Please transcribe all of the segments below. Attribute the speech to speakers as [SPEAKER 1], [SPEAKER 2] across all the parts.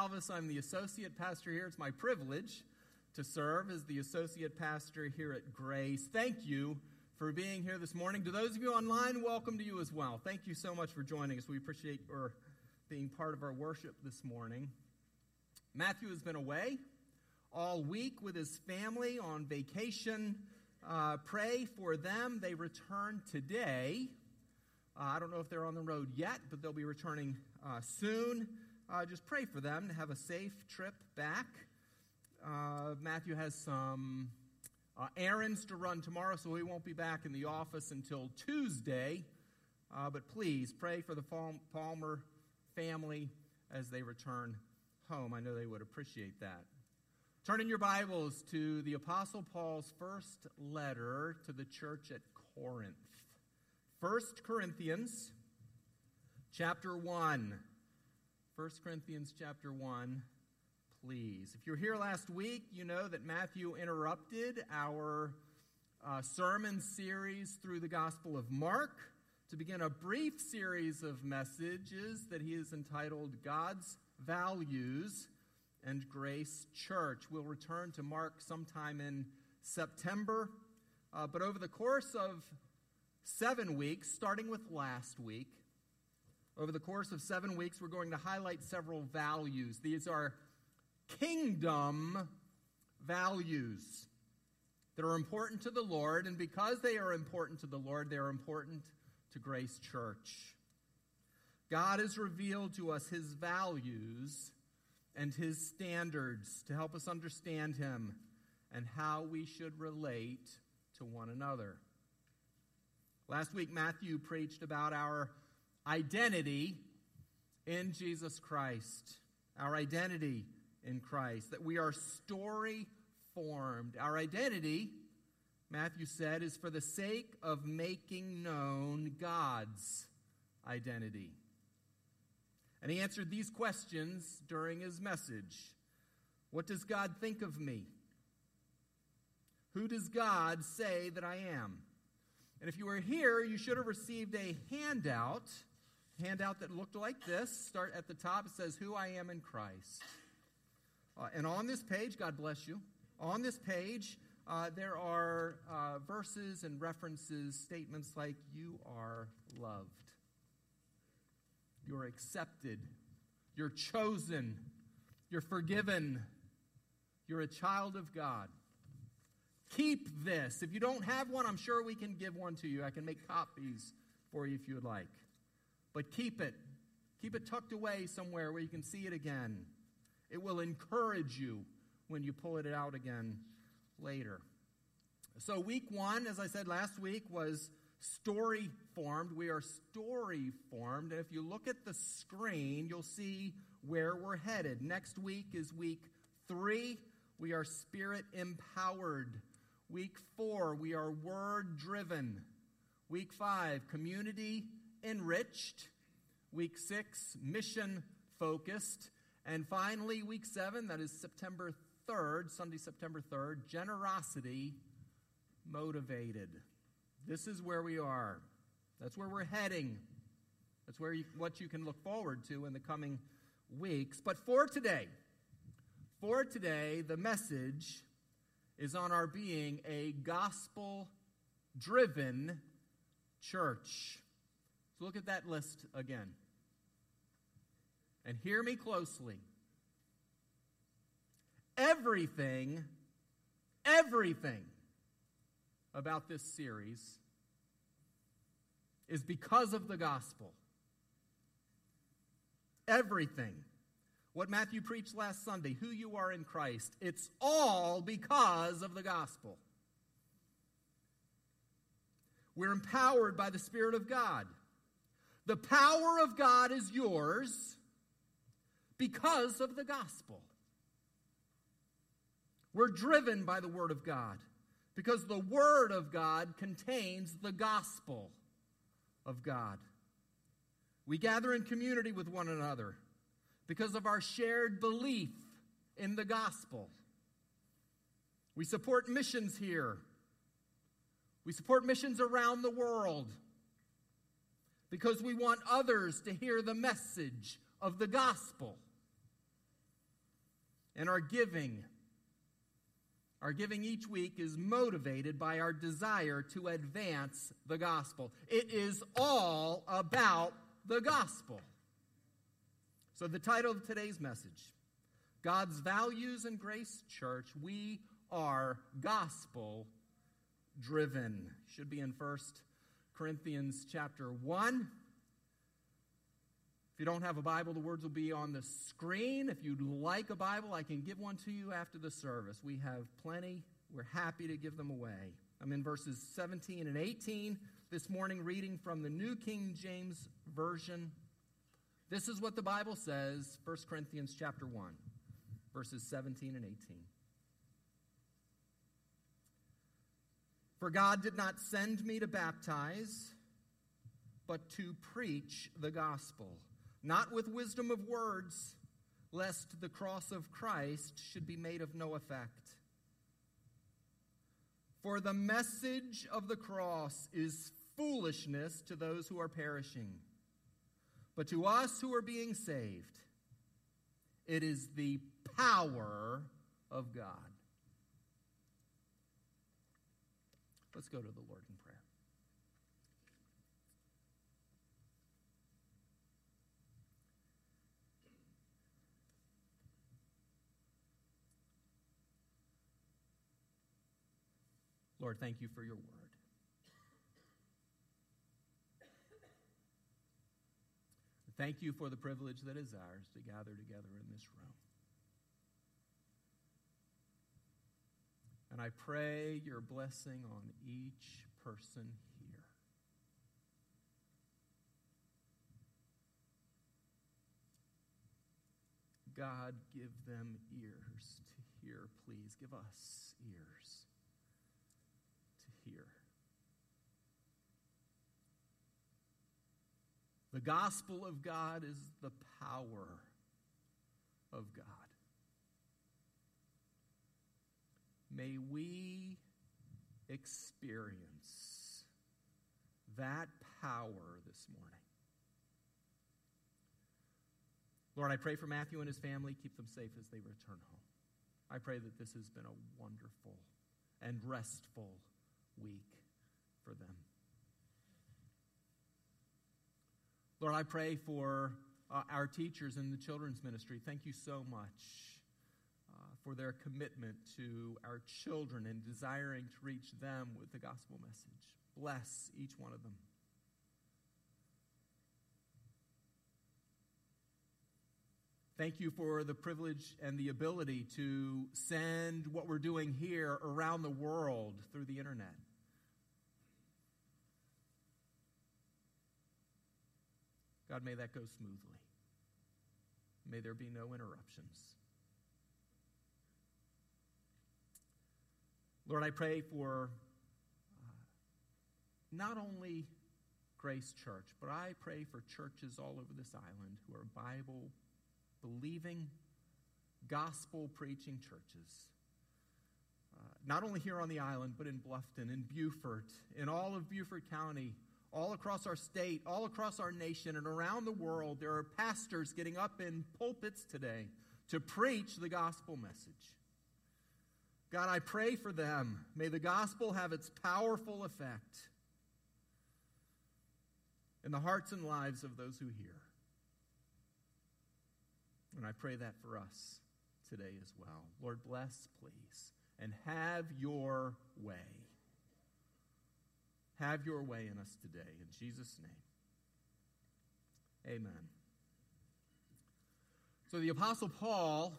[SPEAKER 1] Alvis. I'm the associate pastor here. It's my privilege to serve as the associate pastor here at Grace. Thank you for being here this morning. To those of you online, welcome to you as well. Thank you so much for joining us. We appreciate your being part of our worship this morning. Matthew has been away all week with his family on vacation. Uh, pray for them. They return today. Uh, I don't know if they're on the road yet, but they'll be returning uh, soon. Uh, just pray for them to have a safe trip back. Uh, Matthew has some uh, errands to run tomorrow, so he won't be back in the office until Tuesday. but please pray for the Palmer family as they return home. I know they would appreciate that. Turn in your Bibles to the Apostle Paul's first letter to the church at Corinth. 1 Corinthians chapter 1. 1 Corinthians chapter 1, please. If you're here last week, you know that Matthew interrupted our uh, sermon series through the Gospel of Mark to begin a brief series of messages that he has entitled God's Values and Grace Church. We'll return to Mark sometime in September, uh, but over the course of seven weeks, starting with last week, over the course of seven weeks, we're going to highlight several values. These are kingdom values that are important to the Lord, and because they are important to the Lord, they are important to Grace Church. God has revealed to us his values and his standards to help us understand him and how we should relate to one another. Last week, Matthew preached about our identity in Jesus Christ. Our identity in Christ. That we are story formed. Our identity, Matthew said, is for the sake of making known God's identity. And he answered these questions during his message What does God think of me? Who does God say that I am? And if you were here, you should have received a handout handout that looked like this. Start at the top. It says, Who I am in Christ. Uh, and on this page, God bless you, on this page, uh, there are uh, verses and references, statements like, You are loved, you're accepted, you're chosen, you're forgiven, you're a child of God. Keep this. If you don't have one, I'm sure we can give one to you. I can make copies for you if you would like. But keep it. Keep it tucked away somewhere where you can see it again. It will encourage you when you pull it out again later. So, week one, as I said last week, was story formed. We are story formed. And if you look at the screen, you'll see where we're headed. Next week is week three. We are spirit empowered. Week four, we are word driven. Week five, community enriched. Week six, mission focused. And finally, week seven, that is September 3rd, Sunday, September 3rd, generosity motivated. This is where we are. That's where we're heading. That's where you, what you can look forward to in the coming weeks. But for today, for today, the message is on our being a gospel driven church. So look at that list again. And hear me closely. Everything, everything about this series is because of the gospel. Everything. What Matthew preached last Sunday, who you are in Christ, it's all because of the gospel. We're empowered by the Spirit of God. The power of God is yours because of the gospel. We're driven by the Word of God because the Word of God contains the gospel of God. We gather in community with one another because of our shared belief in the gospel. We support missions here. We support missions around the world because we want others to hear the message of the gospel. and our giving. Our giving each week is motivated by our desire to advance the gospel. It is all about the gospel. So, the title of today's message God's Values and Grace Church, we are gospel driven. Should be in 1 Corinthians chapter 1 If you don't have a Bible, the words will be on the screen. If you'd like a Bible, I can give one to you after the service. We have plenty. We're happy to give them away. I'm in verses 17 and 18 this morning, reading from the New King James Version. This is what the Bible says, 1 Corinthians chapter 1, verses 17 and 18. For God did not send me to baptize, but to preach the gospel not with wisdom of words, lest the cross of Christ should be made of no effect. For the message of the cross is foolishness to those who are perishing, but to us who are being saved, it is the power of God. Let's go to the Lord in prayer. Lord, thank you for your word. Thank you for the privilege that is ours to gather together in this room. And I pray your blessing on each person here. God, give them ears to hear, please. Give us ears to hear. The gospel of God is the power of God. May we experience that power this morning. Lord, I pray for Matthew and his family. Keep them safe as they return home. I pray that this has been a wonderful and restful week for them. Lord, I pray for uh, our teachers in the children's ministry. Thank you so much for their commitment to our children and desiring to reach them with the gospel message. Bless each one of them. Thank you for the privilege and the ability to send what we're doing here around the world through the internet. God, may that go smoothly. May there be no interruptions. Lord, I pray for uh, not only Grace Church, but I pray for churches all over this island who are Bible believing, gospel preaching churches. Uh, not only here on the island, but in Bluffton, in Beaufort, in all of Beaufort County, all across our state, all across our nation, and around the world, there are pastors getting up in pulpits today to preach the gospel message. God, I pray for them. May the gospel have its powerful effect in the hearts and lives of those who hear. And I pray that for us today as well. Lord, bless, please, and have your way. Have your way in us today. In Jesus' name. Amen. So the Apostle Paul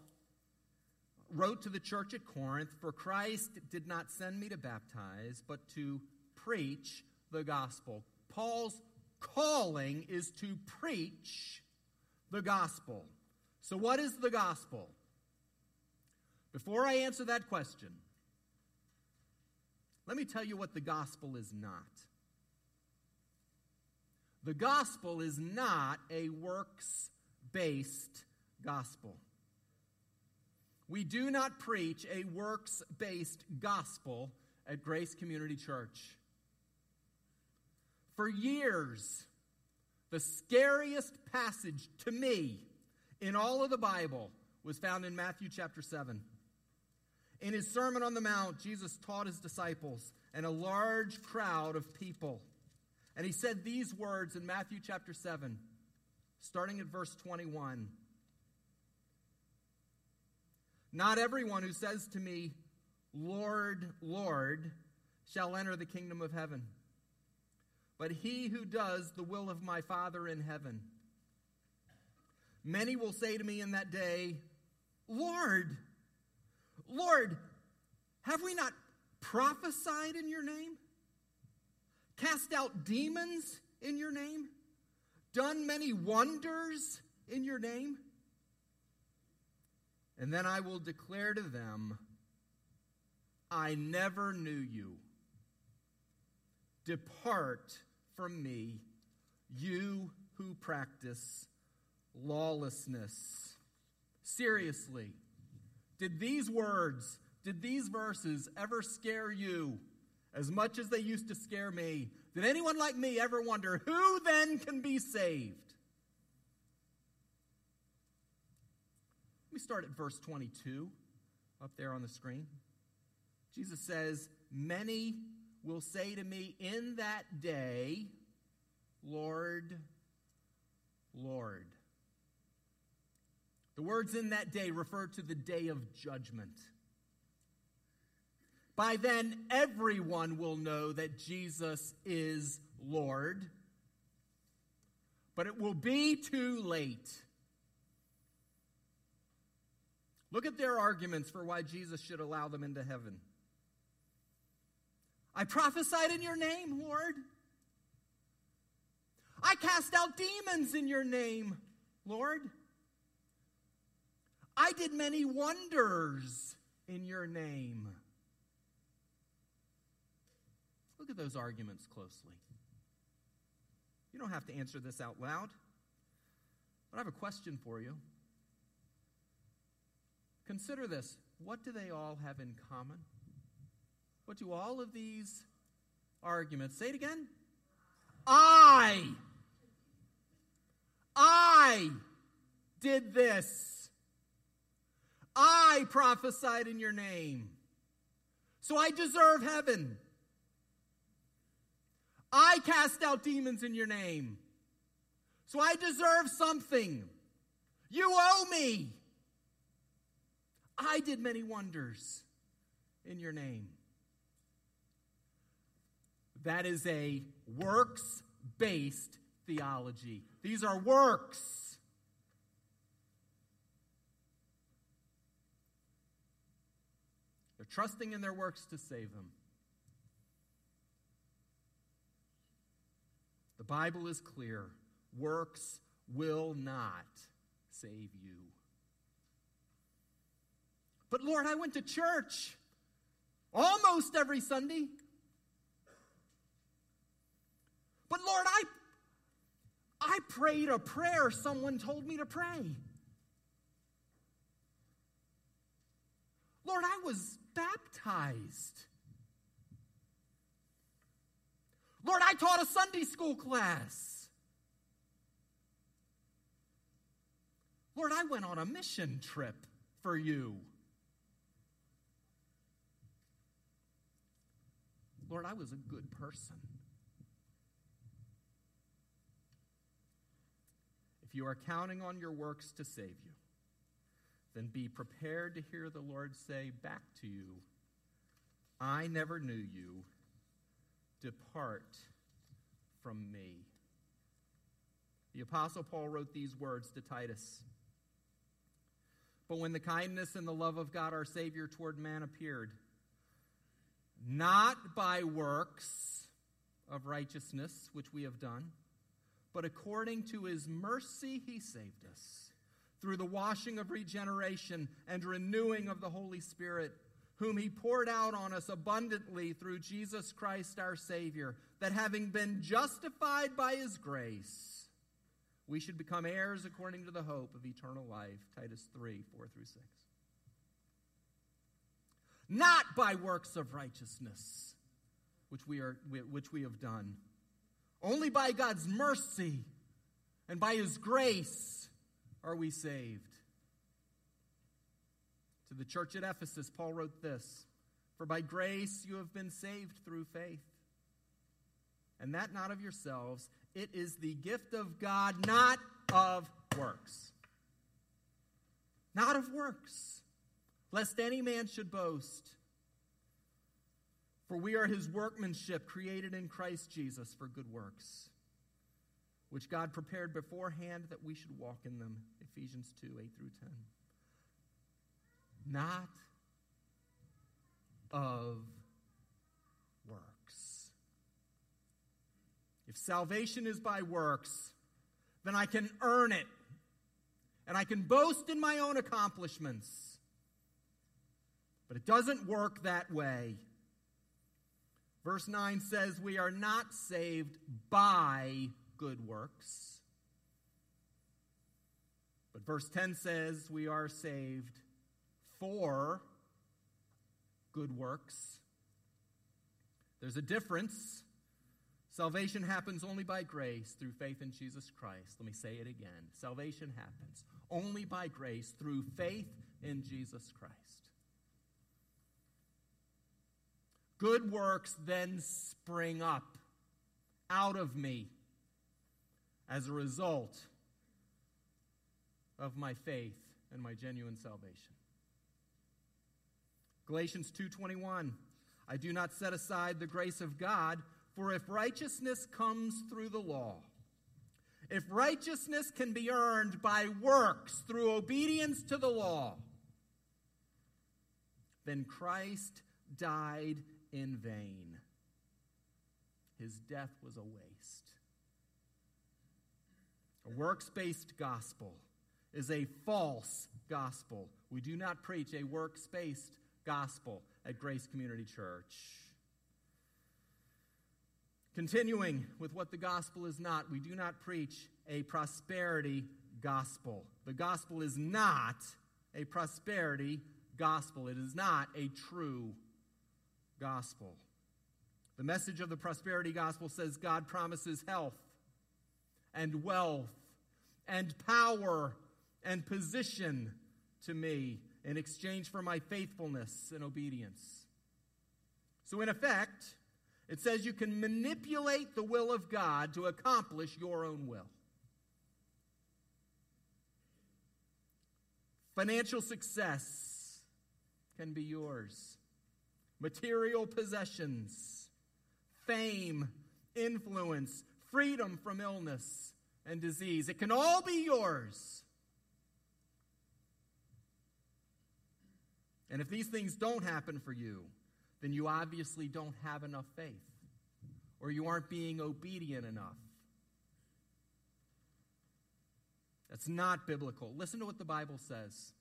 [SPEAKER 1] wrote to the church at Corinth For Christ did not send me to baptize, but to preach the gospel. Paul's calling is to preach the gospel. So, what is the gospel? Before I answer that question, let me tell you what the gospel is not. The gospel is not a works based gospel. We do not preach a works based gospel at Grace Community Church. For years, the scariest passage to me in all of the Bible was found in Matthew chapter 7. In his Sermon on the Mount, Jesus taught his disciples and a large crowd of people. And he said these words in Matthew chapter 7, starting at verse 21. Not everyone who says to me, Lord, Lord, shall enter the kingdom of heaven, but he who does the will of my Father in heaven. Many will say to me in that day, Lord, Lord, have we not prophesied in your name? Cast out demons in your name? Done many wonders in your name? And then I will declare to them, I never knew you. Depart from me, you who practice lawlessness. Seriously, did these words, did these verses ever scare you as much as they used to scare me? Did anyone like me ever wonder who then can be saved? Let me start at verse 22 up there on the screen. Jesus says, Many will say to me in that day, Lord, Lord. The words in that day refer to the day of judgment. By then, everyone will know that Jesus is Lord. But it will be too late. Look at their arguments for why Jesus should allow them into heaven. I prophesied in your name, Lord. I cast out demons in your name, Lord. I did many wonders in your name. Look at those arguments closely. You don't have to answer this out loud, but I have a question for you. Consider this what do they all have in common? What do all of these arguments say it again? I, I did this. I prophesied in your name. So I deserve heaven. I cast out demons in your name. So I deserve something. You owe me. I did many wonders in your name. That is a works based theology. These are works. They're trusting in their works to save them. The Bible is clear works will not save you. But Lord, I went to church almost every Sunday. But Lord, I, I prayed a prayer someone told me to pray. Lord, I was baptized. Lord, I taught a Sunday school class. Lord, I went on a mission trip for you. Lord, I was a good person. If you are counting on your works to save you, then be prepared to hear the Lord say back to you, I never knew you. Depart from me. The Apostle Paul wrote these words to Titus. But when the kindness and the love of God our Savior toward man appeared, not by works of righteousness which we have done, but according to his mercy, he saved us through the washing of regeneration and renewing of the Holy Spirit, whom he poured out on us abundantly through Jesus Christ our Savior, that having been justified by his grace, we should become heirs according to the hope of eternal life. Titus 3 4 through 6. Not by works of righteousness, which we, are, which we have done only by God's mercy and by His grace are we saved. To the church at Ephesus, Paul wrote this For by grace you have been saved through faith. And that not of yourselves, it is the gift of God, not of works. Not of works, lest any man should boast. For we are his workmanship, created in Christ Jesus for good works, which God prepared beforehand that we should walk in them. Ephesians 2 8 through 10 not of works. If salvation is by works, then I can earn it. And I can boast in my own accomplishments. But it doesn't work that way. Verse 9 says, We are not saved by good works. But verse 10 says, We are saved for good works. There's a difference. Salvation happens only by grace through faith in Jesus Christ. Let me say it again. Salvation happens only by grace through faith in Jesus Christ. Good works then spring up out of me as a result of my faith and my genuine salvation. Galatians 2:21 I do not set aside the grace of God for if righteousness comes through the law if righteousness can be earned by works through obedience to the law then Christ died in vain his death was a waste a works-based gospel is a false gospel we do not preach a works-based gospel at Grace Community Church. Continuing with what the gospel is not, we do not preach a prosperity gospel. The gospel is not a prosperity gospel, it is not a true gospel. The message of the prosperity gospel says God promises health and wealth and power and position to me in exchange for my faithfulness and obedience. So, in effect, it says you can manipulate the will of God to accomplish your own will. Financial success can be yours. Material possessions, fame, influence, freedom from illness and disease. It can all be yours And if these things don't happen for you, then you obviously don't have enough faith, or you aren't being obedient enough. That's not biblical. Listen to what the Bible says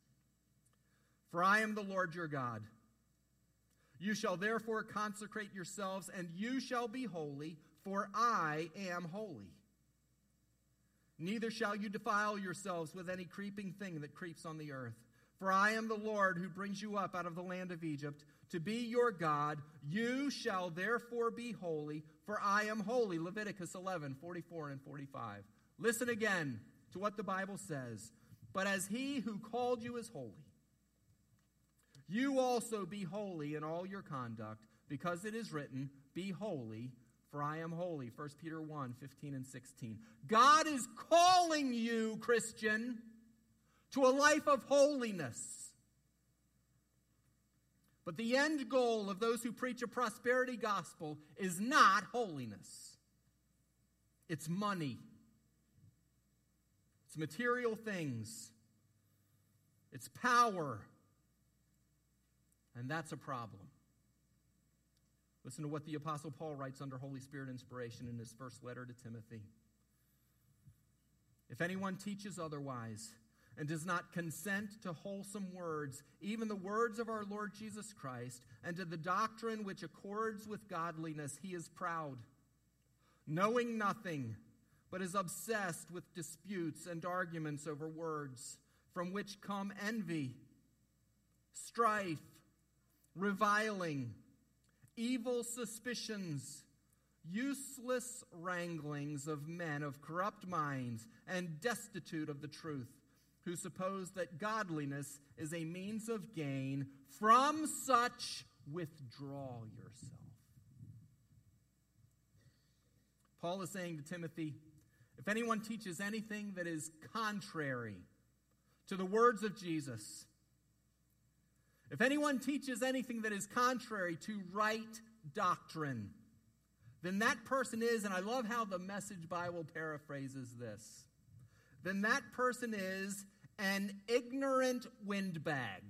[SPEAKER 1] For I am the Lord your God. You shall therefore consecrate yourselves, and you shall be holy, for I am holy. Neither shall you defile yourselves with any creeping thing that creeps on the earth for I am the Lord who brings you up out of the land of Egypt to be your God. You shall therefore be holy, for I am holy. Leviticus 11, 44 and 45. Listen again to what the Bible says. But as he who called you is holy, you also be holy in all your conduct, because it is written, Be holy, for I am holy. 1 Peter 1, 15 and 16. God is calling you, Christian to a life of holiness. But the end goal of those who preach a prosperity gospel is not holiness, it's money, it's material things, it's power. And that's a problem. Listen to what the Apostle Paul writes under Holy Spirit inspiration in his first letter to Timothy. If anyone teaches otherwise, and does not consent to wholesome words, even the words of our Lord Jesus Christ, and to the doctrine which accords with godliness, he is proud, knowing nothing, but is obsessed with disputes and arguments over words, from which come envy, strife, reviling, evil suspicions, useless wranglings of men of corrupt minds and destitute of the truth who suppose that godliness is a means of gain. From such, withdraw yourself. Paul is saying to Timothy, if anyone teaches anything that is contrary to the words of Jesus, if anyone teaches anything that is contrary to right doctrine, then that person is, and I love how the Message Bible paraphrases this, then that person is an ignorant windbag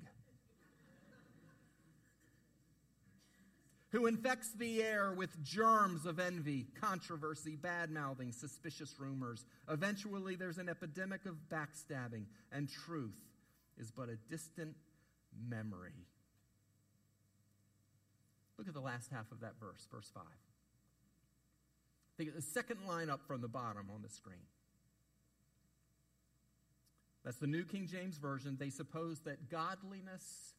[SPEAKER 1] who infects the air with germs of envy, controversy, bad mouthing, suspicious rumors. Eventually, there's an epidemic of backstabbing, and truth is but a distant memory. Look at the last half of that verse, verse 5. Think the second line up from the bottom on the screen. That's the New King James Version. They suppose that godliness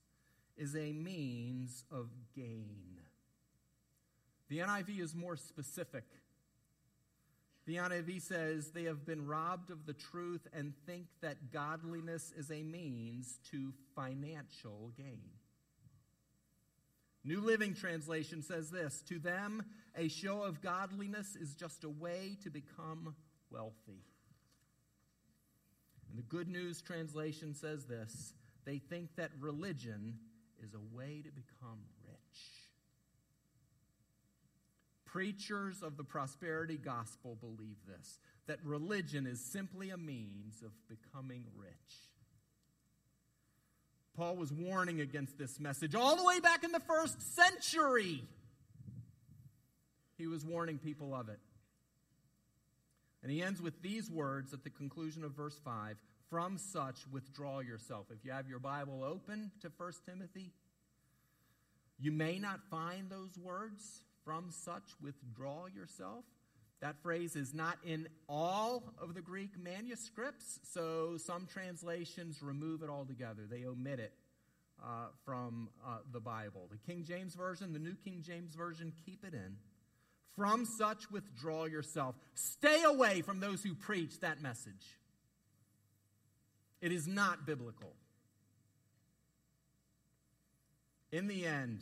[SPEAKER 1] is a means of gain. The NIV is more specific. The NIV says they have been robbed of the truth and think that godliness is a means to financial gain. New Living Translation says this To them, a show of godliness is just a way to become wealthy. And the Good News Translation says this They think that religion is a way to become Preachers of the prosperity gospel believe this that religion is simply a means of becoming rich. Paul was warning against this message all the way back in the first century. He was warning people of it. And he ends with these words at the conclusion of verse 5 From such, withdraw yourself. If you have your Bible open to 1 Timothy, you may not find those words from such withdraw yourself. That phrase is not in all of the Greek manuscripts, so some translations remove it altogether. They omit it uh, from uh, the Bible. The King James Version, the New King James Version, keep it in. From such withdraw yourself. Stay away from those who preach that message. It is not biblical. In the end,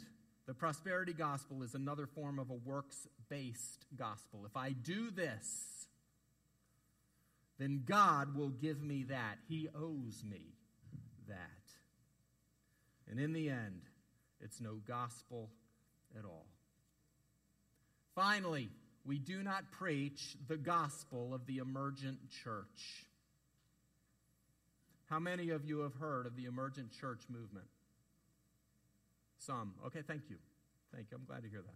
[SPEAKER 1] the prosperity gospel is another form of a works based gospel. If I do this, then God will give me that. He owes me that. And in the end, it's no gospel at all. Finally, we do not preach the gospel of the emergent church. How many of you have heard of the emergent church movement? Some. Okay, thank you. Thank you. I'm glad to hear that.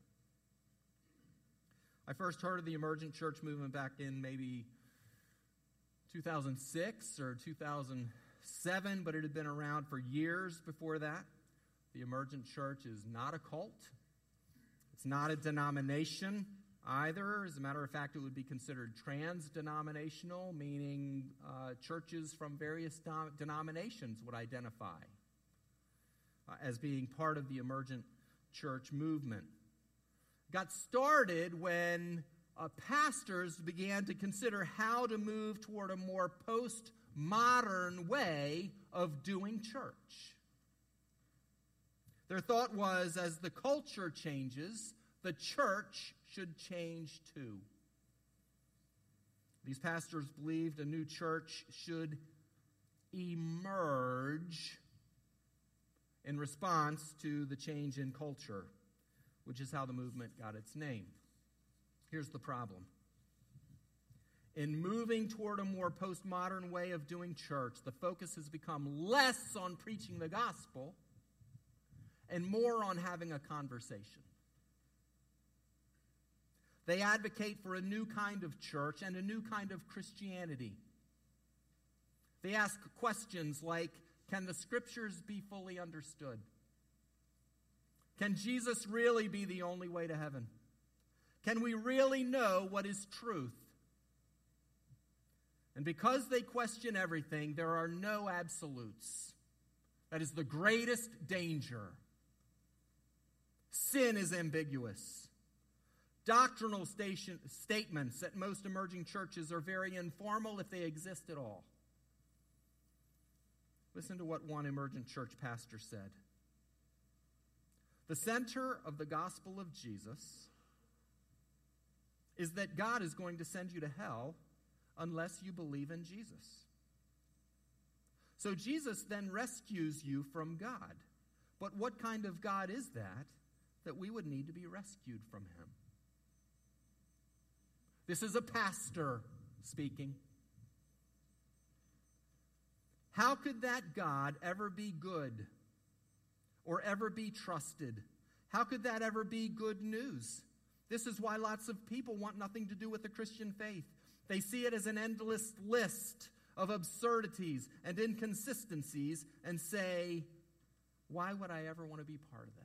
[SPEAKER 1] I first heard of the emergent church movement back in maybe 2006 or 2007, but it had been around for years before that. The emergent church is not a cult, it's not a denomination either. As a matter of fact, it would be considered trans denominational, meaning uh, churches from various do- denominations would identify uh, as being part of the emergent church movement. Got started when uh, pastors began to consider how to move toward a more postmodern way of doing church. Their thought was as the culture changes, the church should change too. These pastors believed a new church should emerge in response to the change in culture, which is how the movement got its name. Here's the problem. In moving toward a more postmodern way of doing church, the focus has become less on preaching the gospel and more on having a conversation. They advocate for a new kind of church and a new kind of Christianity. They ask questions like can the scriptures be fully understood? Can Jesus really be the only way to heaven? Can we really know what is truth? And because they question everything, there are no absolutes. That is the greatest danger. Sin is ambiguous. Doctrinal station, statements at most emerging churches are very informal if they exist at all. Listen to what one emergent church pastor said. The center of the gospel of Jesus is that God is going to send you to hell unless you believe in Jesus. So Jesus then rescues you from God. But what kind of God is that that we would need to be rescued from him? This is a pastor speaking. How could that God ever be good or ever be trusted? How could that ever be good news? This is why lots of people want nothing to do with the Christian faith. They see it as an endless list of absurdities and inconsistencies and say, why would I ever want to be part of that?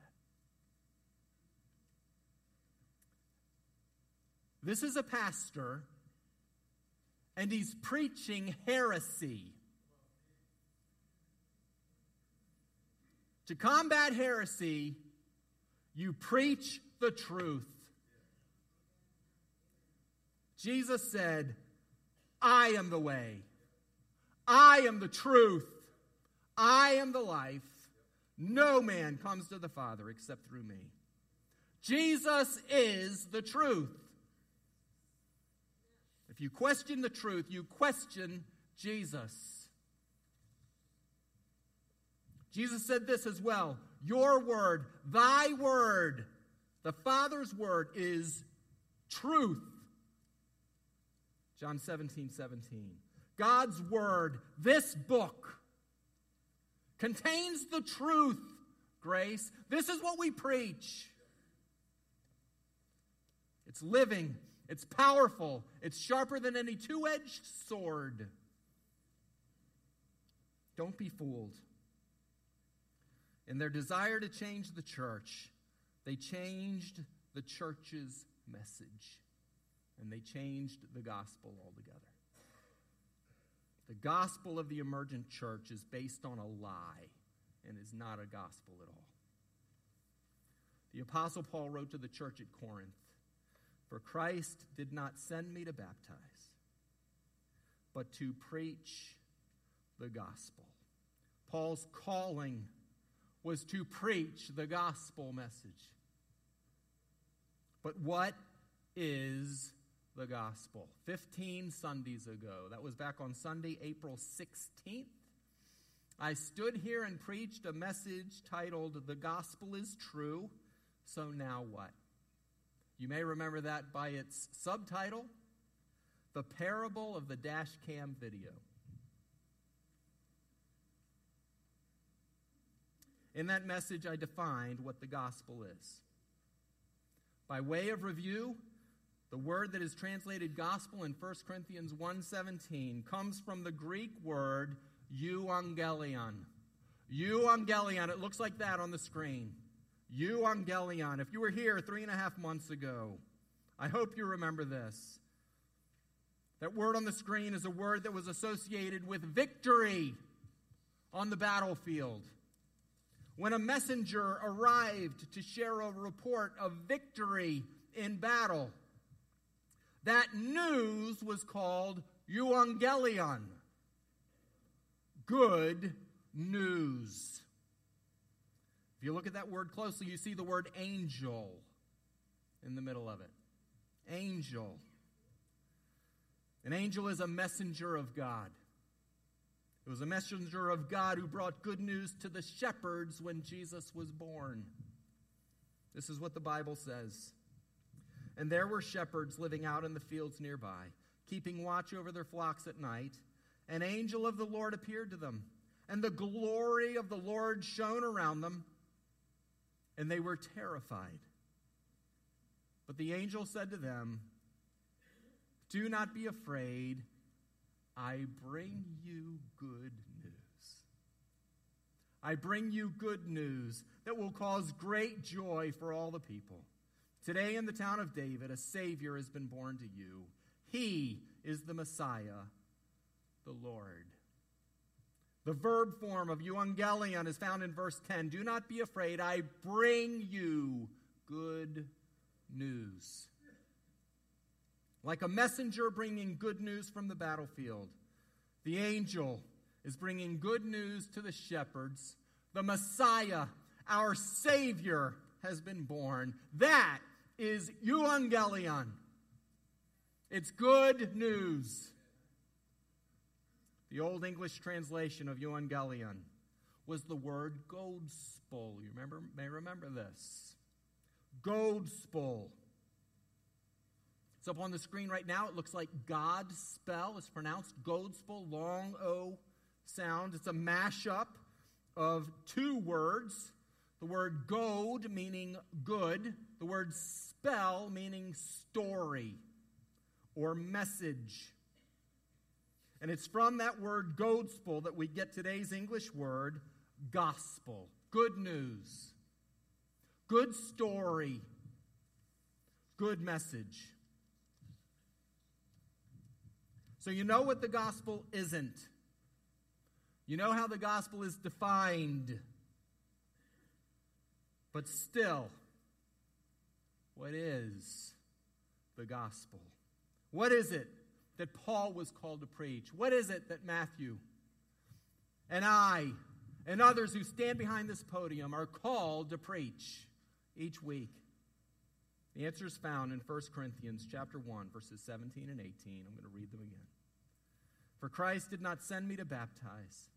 [SPEAKER 1] This is a pastor, and he's preaching heresy. To combat heresy, you preach the truth. Jesus said, I am the way, I am the truth, I am the life. No man comes to the Father except through me. Jesus is the truth. If you question the truth, you question Jesus. Jesus said this as well Your word, thy word, the Father's word is truth. John 17, 17. God's word, this book, contains the truth, grace. This is what we preach. It's living, it's powerful, it's sharper than any two edged sword. Don't be fooled. In their desire to change the church, they changed the church's message and they changed the gospel altogether. The gospel of the emergent church is based on a lie and is not a gospel at all. The Apostle Paul wrote to the church at Corinth For Christ did not send me to baptize, but to preach the gospel. Paul's calling was to preach the gospel message. But what is the gospel. 15 Sundays ago, that was back on Sunday, April 16th, I stood here and preached a message titled, The Gospel is True, so now what? You may remember that by its subtitle, The Parable of the Dash Cam Video. In that message, I defined what the gospel is. By way of review, the word that is translated gospel in 1 Corinthians 1:17 comes from the Greek word euangelion. Euangelion, it looks like that on the screen. Euangelion. If you were here three and a half months ago, I hope you remember this. That word on the screen is a word that was associated with victory on the battlefield. When a messenger arrived to share a report of victory in battle, that news was called euangelion. Good news. If you look at that word closely, you see the word angel in the middle of it. Angel. An angel is a messenger of God. It was a messenger of God who brought good news to the shepherds when Jesus was born. This is what the Bible says. And there were shepherds living out in the fields nearby, keeping watch over their flocks at night. An angel of the Lord appeared to them, and the glory of the Lord shone around them, and they were terrified. But the angel said to them, Do not be afraid. I bring you good news. I bring you good news that will cause great joy for all the people. Today in the town of David, a Savior has been born to you. He is the Messiah, the Lord. The verb form of euangelion is found in verse 10. Do not be afraid, I bring you good news. Like a messenger bringing good news from the battlefield, the angel is bringing good news to the shepherds. The Messiah, our Savior, has been born. That is euangelion. It's good news. The Old English translation of euangelion was the word gospel. You remember, may remember this. Gospel. Up on the screen right now. It looks like God spell. It's pronounced gospel, long O sound. It's a mashup of two words. The word goad meaning good, the word spell meaning story or message. And it's from that word gospel that we get today's English word gospel. Good news, good story, good message. So, you know what the gospel isn't. You know how the gospel is defined. But still, what is the gospel? What is it that Paul was called to preach? What is it that Matthew and I and others who stand behind this podium are called to preach each week? The answer is found in 1 Corinthians chapter 1 verses 17 and 18. I'm going to read them again. For Christ did not send me to baptize,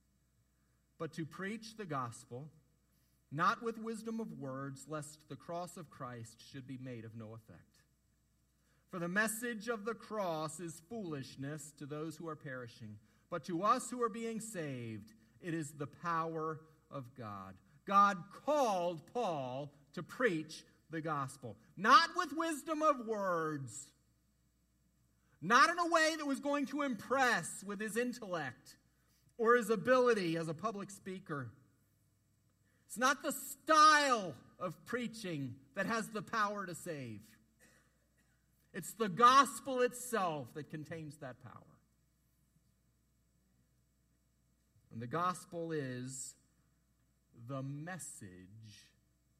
[SPEAKER 1] but to preach the gospel, not with wisdom of words, lest the cross of Christ should be made of no effect. For the message of the cross is foolishness to those who are perishing, but to us who are being saved, it is the power of God. God called Paul to preach the gospel, not with wisdom of words, not in a way that was going to impress with his intellect or his ability as a public speaker. It's not the style of preaching that has the power to save. It's the gospel itself that contains that power. And the gospel is the message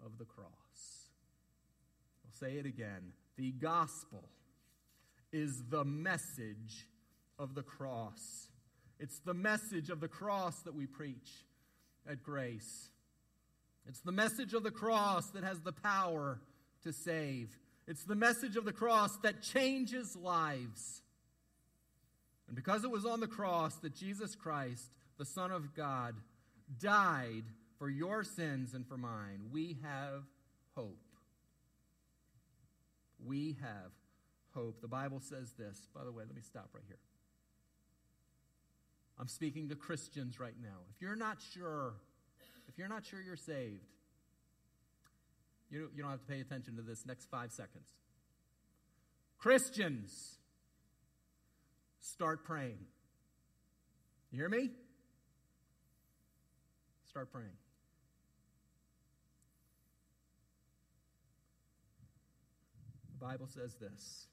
[SPEAKER 1] of the cross. Say it again. The gospel is the message of the cross. It's the message of the cross that we preach at Grace. It's the message of the cross that has the power to save. It's the message of the cross that changes lives. And because it was on the cross that Jesus Christ, the Son of God, died for your sins and for mine, we have hope. We have hope. The Bible says this. By the way, let me stop right here. I'm speaking to Christians right now. If you're not sure, if you're not sure you're saved, you, you don't have to pay attention to this next five seconds. Christians, start praying. You hear me? Start praying. Bible says this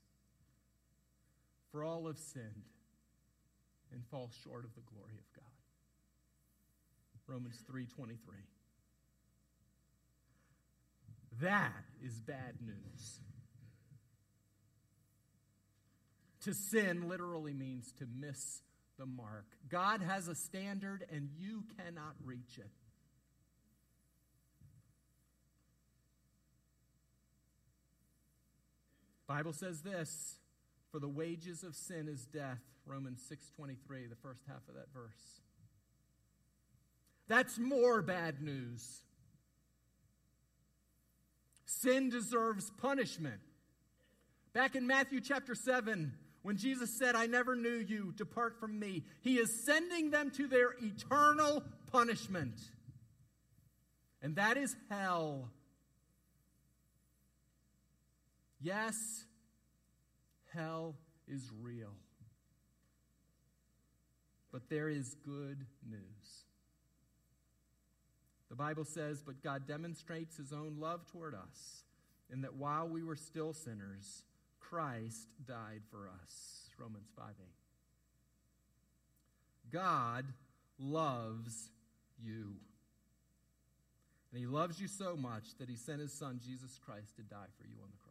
[SPEAKER 1] For all have sinned and fall short of the glory of God. Romans 3:23. That is bad news. To sin literally means to miss the mark. God has a standard and you cannot reach it. Bible says this, for the wages of sin is death, Romans 6:23, the first half of that verse. That's more bad news. Sin deserves punishment. Back in Matthew chapter 7, when Jesus said, I never knew you, depart from me, he is sending them to their eternal punishment. And that is hell. Yes, hell is real. But there is good news. The Bible says, But God demonstrates his own love toward us, in that while we were still sinners, Christ died for us. Romans 5 8. God loves you. And he loves you so much that he sent his son, Jesus Christ, to die for you on the cross.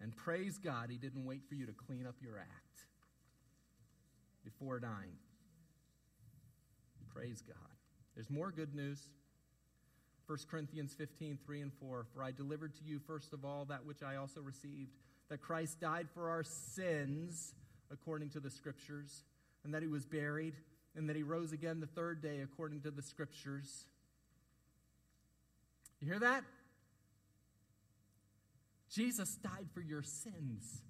[SPEAKER 1] And praise God, he didn't wait for you to clean up your act. before dying. Praise God. There's more good news. 1 Corinthians 15, 3 and 4. For I delivered to you first of all that which I also received, that Christ died for our sins according to the Scriptures, and that he was buried, and that he rose again the third day according to the Scriptures. You hear that? Jesus died for your sins.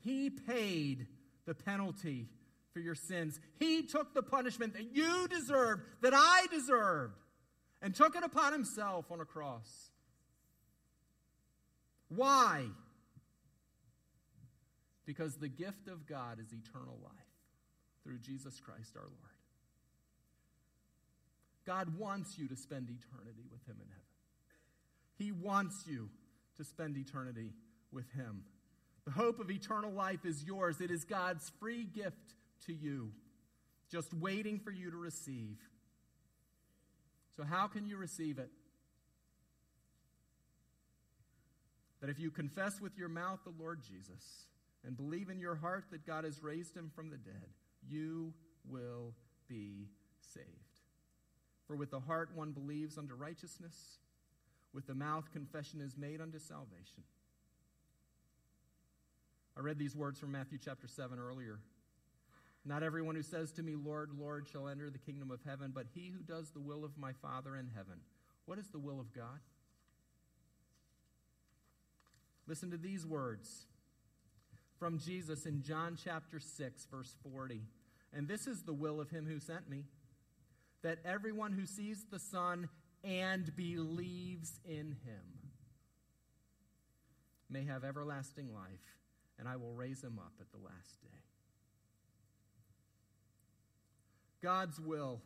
[SPEAKER 1] He paid the penalty for your sins. He took the punishment that you deserved, that I deserved, and took it upon himself on a cross. Why? Because the gift of God is eternal life through Jesus Christ our Lord. God wants you to spend eternity with Him in heaven. He wants you to spend eternity with Him. The hope of eternal life is yours. It is God's free gift to you, just waiting for you to receive. So, how can you receive it? That if you confess with your mouth the Lord Jesus and believe in your heart that God has raised him from the dead, you will be saved. For with the heart one believes unto righteousness, with the mouth confession is made unto salvation. I read these words from Matthew chapter 7 earlier. Not everyone who says to me, Lord, Lord, shall enter the kingdom of heaven, but he who does the will of my Father in heaven. What is the will of God? Listen to these words from Jesus in John chapter 6, verse 40. And this is the will of him who sent me, that everyone who sees the Son and believes in him may have everlasting life, and I will raise him up at the last day. God's will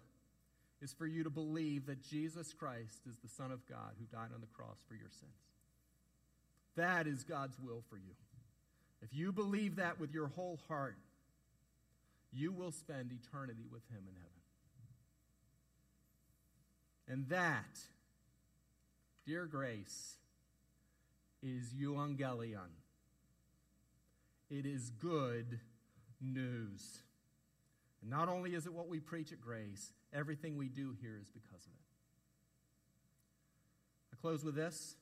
[SPEAKER 1] is for you to believe that Jesus Christ is the Son of God who died on the cross for your sins. That is God's will for you. If you believe that with your whole heart, you will spend eternity with Him in heaven. And that, dear grace, is euangelion. It is good news. And not only is it what we preach at Grace, everything we do here is because of it. I close with this.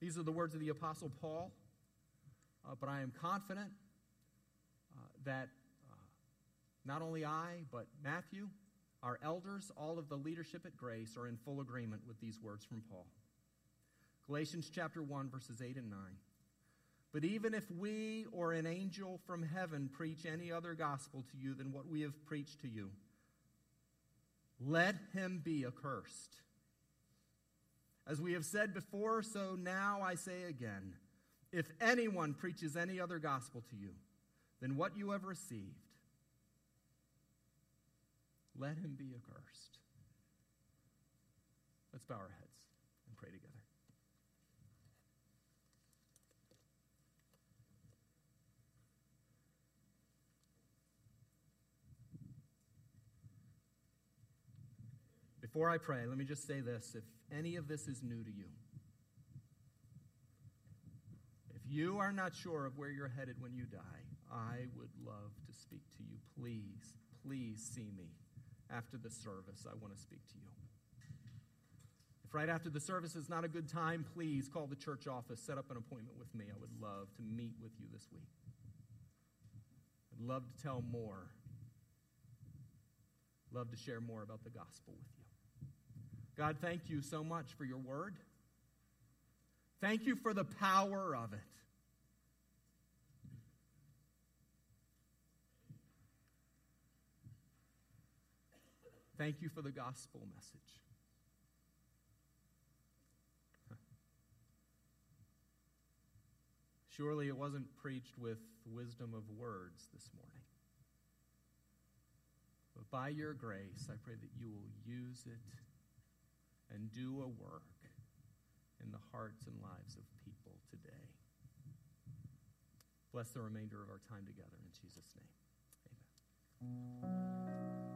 [SPEAKER 1] These are the words of the Apostle Paul, uh, but I am confident uh, that uh, not only I, but Matthew, our elders, all of the leadership at Grace are in full agreement with these words from Paul. Galatians chapter 1, verses 8 and 9. But even if we or an angel from heaven preach any other gospel to you than what we have preached to you, let him be accursed. As we have said before, so now I say again if anyone preaches any other gospel to you than what you have received, let him be accursed. Let's bow our heads and pray together. Before I pray, let me just say this. If any of this is new to you, if you are not sure of where you're headed when you die, I would love to speak to you. Please, please see me after the service. I want to speak to you. If right after the service is not a good time, please call the church office, set up an appointment with me. I would love to meet with you this week. I'd love to tell more. Love to share more about the gospel with you. God, thank you so much for your word. Thank you for the power of it. Thank you for the gospel message. Surely it wasn't preached with wisdom of words this morning. But by your grace, I pray that you will use it and do a work in the hearts and lives of people today. Bless the remainder of our time together in Jesus' name. Amen.